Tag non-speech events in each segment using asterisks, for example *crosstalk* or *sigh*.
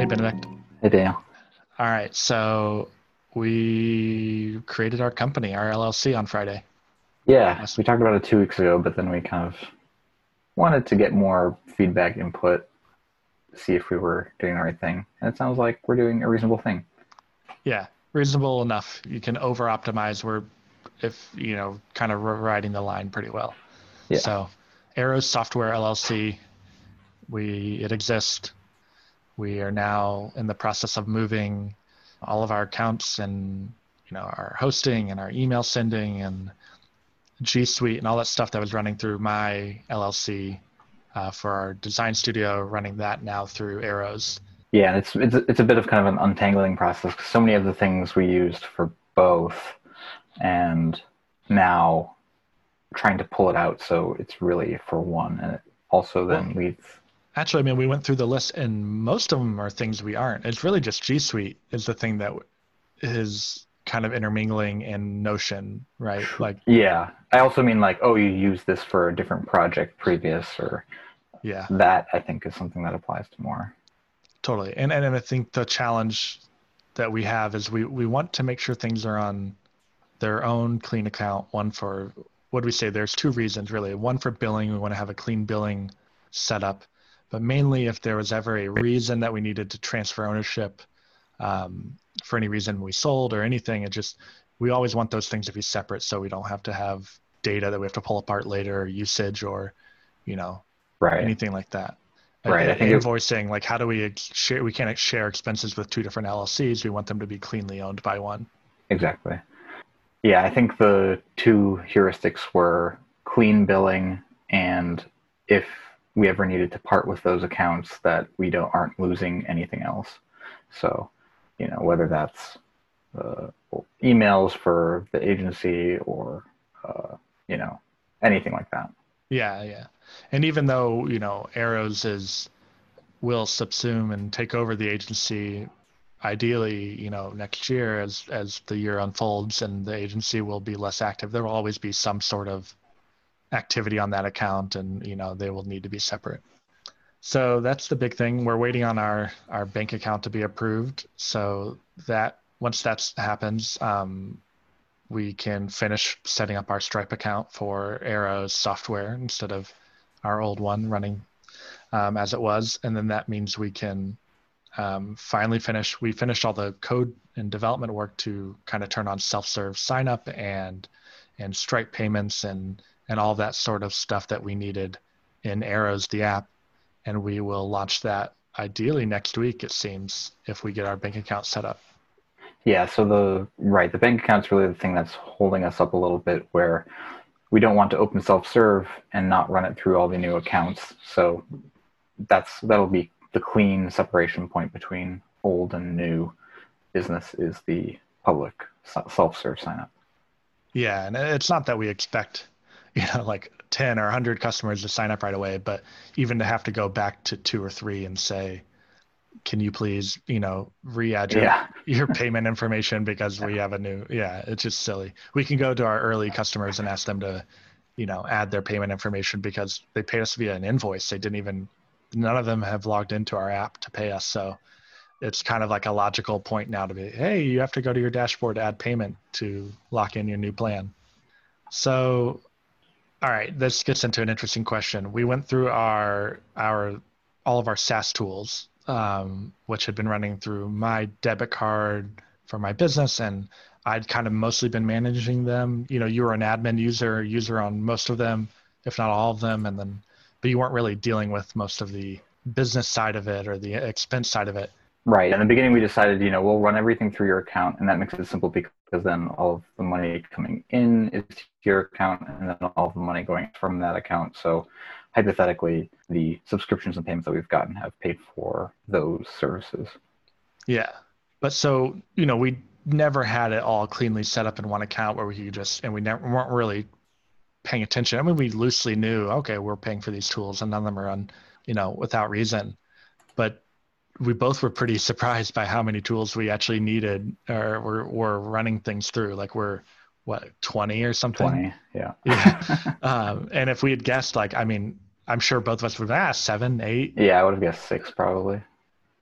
Hey, Benedict. Hey, Daniel. All right. So we created our company, our LLC, on Friday. Yeah, we talked about it two weeks ago, but then we kind of wanted to get more feedback input, see if we were doing the right thing. And it sounds like we're doing a reasonable thing. Yeah, reasonable enough. You can over optimize. We're, if, you know, kind of riding the line pretty well. Yeah. So Arrows Software LLC, we, it exists. We are now in the process of moving all of our accounts and, you know, our hosting and our email sending and G Suite and all that stuff that was running through my LLC uh, for our design studio, running that now through Arrows. Yeah, it's it's it's a bit of kind of an untangling process. so many of the things we used for both, and now trying to pull it out so it's really for one, and it also then leads. Actually, I mean, we went through the list, and most of them are things we aren't. It's really just G Suite is the thing that is kind of intermingling in Notion, right? Like, Yeah, I also mean like, oh, you used this for a different project previous, or yeah, that I think is something that applies to more. totally. And and I think the challenge that we have is we we want to make sure things are on their own clean account. One for what do we say? There's two reasons really. One for billing, we want to have a clean billing setup, but mainly if there was ever a reason that we needed to transfer ownership um, for any reason we sold or anything, it just we always want those things to be separate so we don't have to have data that we have to pull apart later, or usage, or you know Right. anything like that. Right, Uh, I think invoicing, like how do we share? We can't share expenses with two different LLCs. We want them to be cleanly owned by one. Exactly. Yeah, I think the two heuristics were clean billing and if we ever needed to part with those accounts that we don't aren't losing anything else. So, you know, whether that's uh, emails for the agency or uh, you know anything like that. Yeah, yeah. And even though you know Arrows is will subsume and take over the agency, ideally, you know, next year as as the year unfolds and the agency will be less active, there will always be some sort of activity on that account, and you know they will need to be separate. So that's the big thing. We're waiting on our our bank account to be approved. So that once that happens, um, we can finish setting up our Stripe account for Arrows software instead of our old one running um, as it was, and then that means we can um, finally finish. We finished all the code and development work to kind of turn on self-serve sign up and and Stripe payments and and all that sort of stuff that we needed in Arrows the app, and we will launch that ideally next week. It seems if we get our bank account set up. Yeah, so the right, the bank account's really the thing that's holding us up a little bit where we don't want to open self-serve and not run it through all the new accounts. So that's that'll be the clean separation point between old and new business is the public self-serve sign up. Yeah, and it's not that we expect, you know, like 10 or 100 customers to sign up right away, but even to have to go back to two or three and say, can you please, you know, re-add your, Yeah. *laughs* your payment information because we have a new, yeah, it's just silly. We can go to our early customers and ask them to, you know, add their payment information because they paid us via an invoice. They didn't even, none of them have logged into our app to pay us. So it's kind of like a logical point now to be, hey, you have to go to your dashboard to add payment to lock in your new plan. So, all right, this gets into an interesting question. We went through our our all of our SaaS tools, um, which had been running through my debit card for my business, and I'd kind of mostly been managing them. You know, you were an admin user, user on most of them, if not all of them, and then, but you weren't really dealing with most of the business side of it or the expense side of it. Right. In the beginning, we decided, you know, we'll run everything through your account, and that makes it simple because then all of the money coming in is to your account, and then all of the money going from that account. So, hypothetically, the subscriptions and payments that we've gotten have paid for those services. Yeah. But so, you know, we never had it all cleanly set up in one account where we could just, and we never weren't really paying attention. I mean, we loosely knew, okay, we're paying for these tools and none of them are on, you know, without reason. But we both were pretty surprised by how many tools we actually needed or were, were running things through. Like we're, what, 20 or something? 20, yeah. Yeah. *laughs* um, and if we had guessed, like, I mean, I'm sure both of us would have asked seven, eight. yeah, I would have guessed six probably.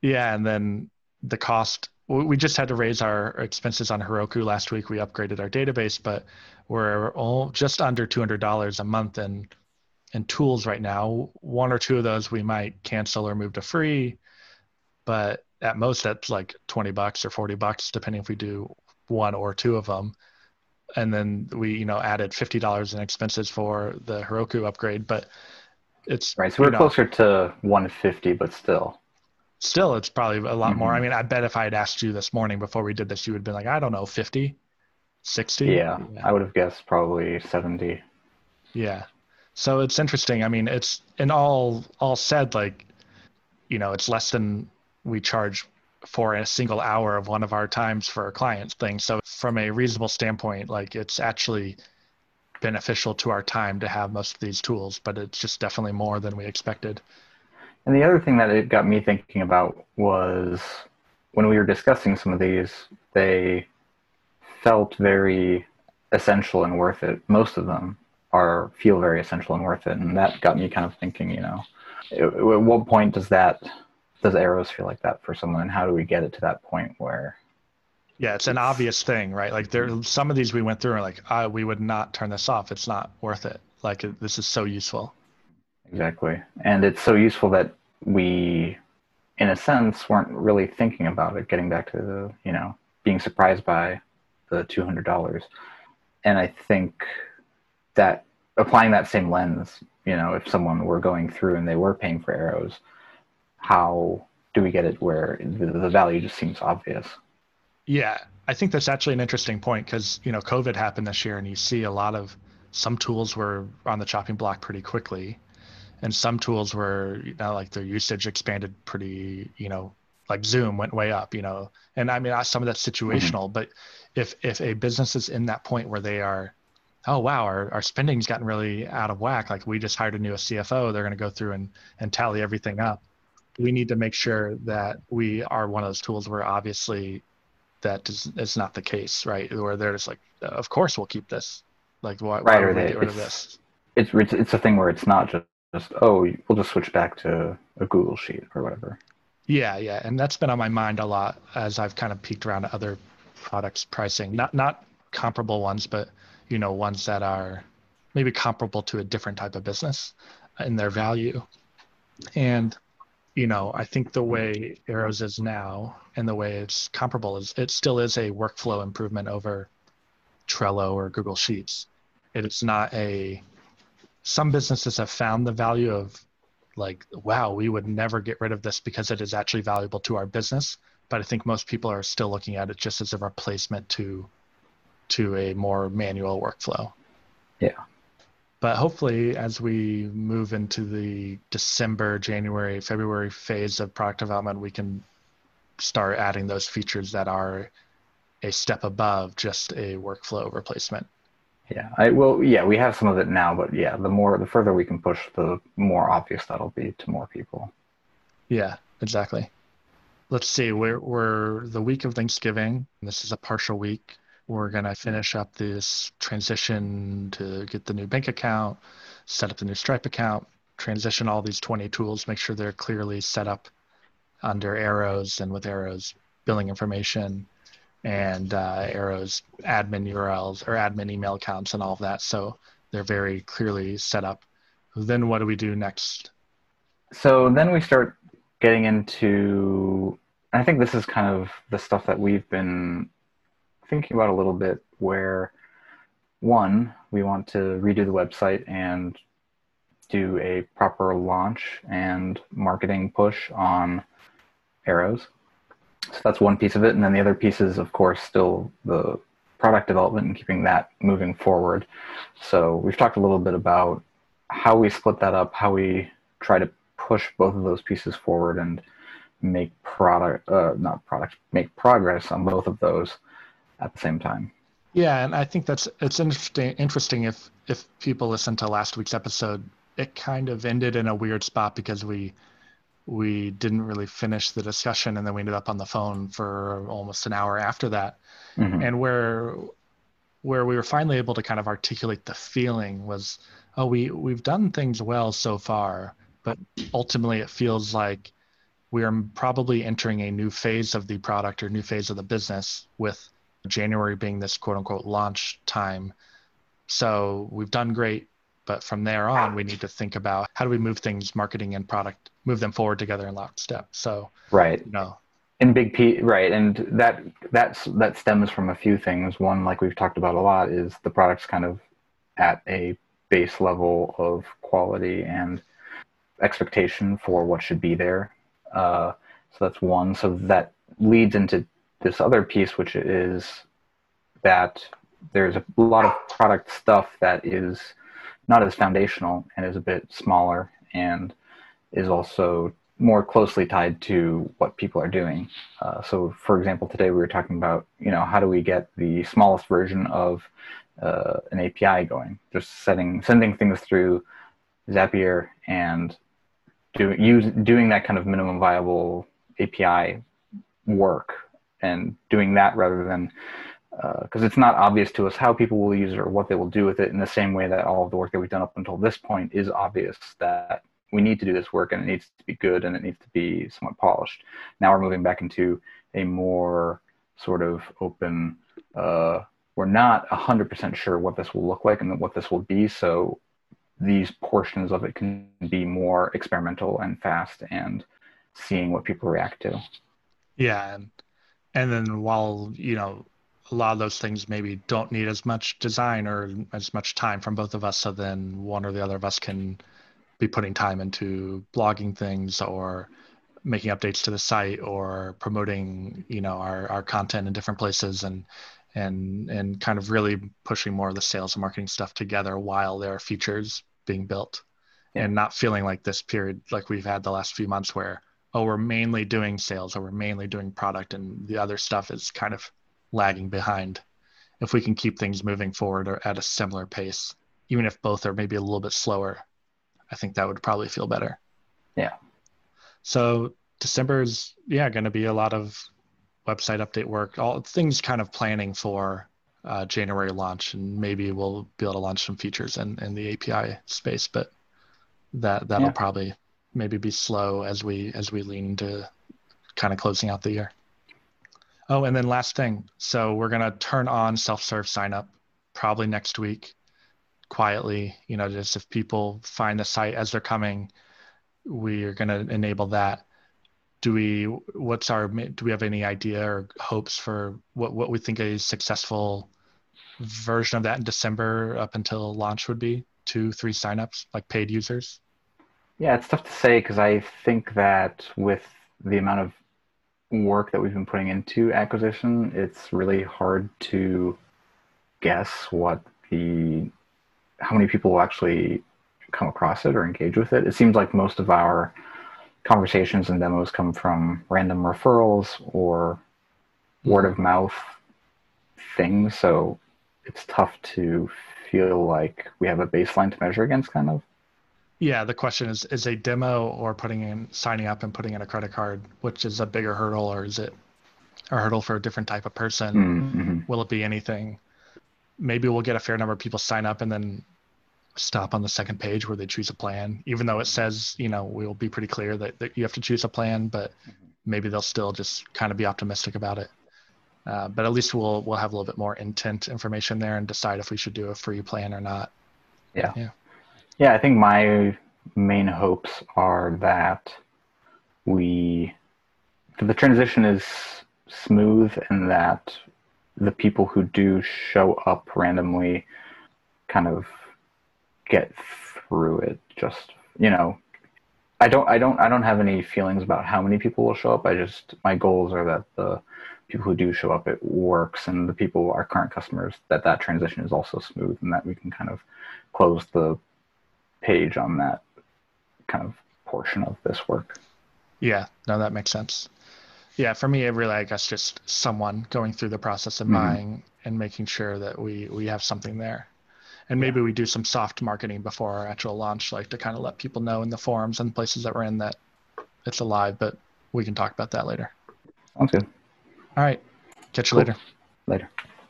Yeah, and then the cost. We just had to raise our expenses on Heroku last week. We upgraded our database, but we're all just under two hundred dollars a month in in tools right now. One or two of those we might cancel or move to free, but at most that's like twenty bucks or forty bucks, depending if we do one or two of them. And then we, you know, added fifty dollars in expenses for the Heroku upgrade, but it's right. So we're know, closer to one fifty, but still still it's probably a lot mm-hmm. more i mean i bet if i had asked you this morning before we did this you would have been like i don't know 50 60 yeah, i would have guessed probably 70 yeah so it's interesting i mean it's in all all said like you know it's less than we charge for a single hour of one of our times for our clients thing so from a reasonable standpoint like it's actually beneficial to our time to have most of these tools but it's just definitely more than we expected and the other thing that it got me thinking about was when we were discussing some of these, they felt very essential and worth it. Most of them are feel very essential and worth it, and that got me kind of thinking. You know, at what point does that does arrows feel like that for someone, and how do we get it to that point where? Yeah, it's an obvious thing, right? Like there, some of these we went through are like, uh, we would not turn this off. It's not worth it. Like this is so useful. Exactly. And it's so useful that we, in a sense, weren't really thinking about it, getting back to the, you know, being surprised by the $200. And I think that applying that same lens, you know, if someone were going through and they were paying for arrows, how do we get it where the, the value just seems obvious? Yeah, I think that's actually an interesting point because, you know, COVID happened this year and you see a lot of some tools were on the chopping block pretty quickly and some tools were you know like their usage expanded pretty you know like zoom went way up you know and i mean some of that's situational mm-hmm. but if if a business is in that point where they are oh wow our, our spending's gotten really out of whack like we just hired a new cfo they're going to go through and and tally everything up we need to make sure that we are one of those tools where obviously that is, is not the case right? Where they're just like of course we'll keep this. Like why, right, why we they, get rid of this? it's, it's it's a thing where it's not just just oh we'll just switch back to a google sheet or whatever. Yeah yeah and that's been on my mind a lot as i've kind of peeked around at other products pricing not not comparable ones but you know ones that are maybe comparable to a different type of business in their value. And you know i think the way arrows is now and the way it's comparable is it still is a workflow improvement over trello or google sheets. It's not a some businesses have found the value of like wow we would never get rid of this because it is actually valuable to our business. But i think most people are still looking at it just as a replacement to to a more manual workflow. Yeah but hopefully as we move into the december january february phase of product development we can start adding those features that are a step above just a workflow replacement yeah, I will. Yeah, we have some of it now, but yeah, the more the further we can push, the more obvious that'll be to more people. Yeah, exactly. Let's see. We're we're the week of Thanksgiving. This is a partial week. We're gonna finish up this transition to get the new bank account, set up the new Stripe account, transition all these 20 tools, make sure they're clearly set up under arrows and with arrows billing information and uh, Arrow's admin URLs or admin email accounts and all of that. So they're very clearly set up. Then what do we do next? So then we start getting into, I think this is kind of the stuff that we've been thinking about a little bit where one, we want to redo the website and do a proper launch and marketing push on arrows so that's one piece of it. And then the other piece is, of course, still the product development and keeping that moving forward. So we've talked a little bit about how we split that up, how we try to push both of those pieces forward and make product, uh, not product, make progress on both of those at the same time. Yeah, and I think that's it's interesting. Interesting if if people listen to last week's episode, it kind of ended in a weird spot because we we didn't really finish the discussion and then we ended up on the phone for almost an hour after that mm-hmm. and where where we were finally able to kind of articulate the feeling was oh we we've done things well so far but ultimately it feels like we are probably entering a new phase of the product or new phase of the business with January being this quote unquote launch time. So we've done great, but from there on, we need to think about how do we move things, marketing and product, move them forward together in lockstep. So, right. You know, in big P, right, and that that's that stems from a few things. One, like we've talked about a lot, is the product's kind of at a base level of quality and expectation for what should be there. Uh, so that's one. So that leads into this other piece, which is that there's a lot of product stuff that is not as foundational and is a bit smaller and is also more closely tied to what people are doing. Uh, so, for example, today we were talking about, you know, how do we get the smallest version of uh, an API going? Just setting sending things through Zapier and doing use doing that kind of minimum viable API work and doing that rather than because uh, it's not obvious to us how people will use it or what they will do with it in the same way that all of the work that we've done up until this point is obvious that we need to do this work and it needs to be good and it needs to be somewhat polished. Now we're moving back into a more sort of open, uh, we're not 100% sure what this will look like and what this will be. So these portions of it can be more experimental and fast and seeing what people react to. Yeah. And, and then while, you know, a lot of those things maybe don't need as much design or as much time from both of us. So then one or the other of us can be putting time into blogging things or making updates to the site or promoting you know our, our content in different places and and and kind of really pushing more of the sales and marketing stuff together while there are features being built yeah. and not feeling like this period like we've had the last few months where oh we're mainly doing sales or we're mainly doing product and the other stuff is kind of lagging behind if we can keep things moving forward or at a similar pace even if both are maybe a little bit slower I think that would probably feel better. Yeah. So December is yeah going to be a lot of website update work, all things kind of planning for uh, January launch, and maybe we'll be able to launch some features in, in the API space, but that that'll yeah. probably maybe be slow as we as we lean to kind of closing out the year. Oh, and then last thing, so we're gonna turn on self-serve sign up probably next week quietly. You know just if people find the site as they're coming we are to enable that. Do we what's our do we have any idea or hopes for what what we think a successful version of that in december up until launch would be? Two three signups like paid users yeah it's tough to say because i think that with the amount of work that we've been putting into acquisition it's really hard to guess what the how many people will actually come across it or engage with it. It seems like most of our conversations and demos come from random referrals or word of mouth things. So it's tough to feel like we have a baseline to measure against, kind of. Yeah, the question is: is a demo or putting in signing up and putting in a credit card, which is a bigger hurdle, or is it a hurdle for a different type of person? Mm-hmm. Will it be anything? maybe we'll get a fair number of people sign up and then stop on the second page where they choose a plan, even though it says, you know, we'll be pretty clear that, that you have to choose a plan, but maybe they'll still just kind of be optimistic about it. Uh, but at least we'll we'll have a little bit more intent information there and decide if we should do a free plan or not. Yeah. Yeah. Yeah, I think my main hopes are that we the transition is smooth and that the people who do show up randomly kind of get through it just you know. I don't i don't i don't have any feelings about how many people will show up. I just my goals are that the people who do show up it works and the people our current customers that that transition is also smooth and that we can kind of close the page on that kind of portion of this work yeah no that makes sense yeah, for me, it really, I guess, just someone going through the process of mm-hmm. buying and making sure that we we have something there, and maybe yeah. we do some soft marketing before our actual launch, like to kind of let people know in the forums and places that we're in that it's alive. But we can talk about that later. Sounds good. All right, catch you cool. later. Later.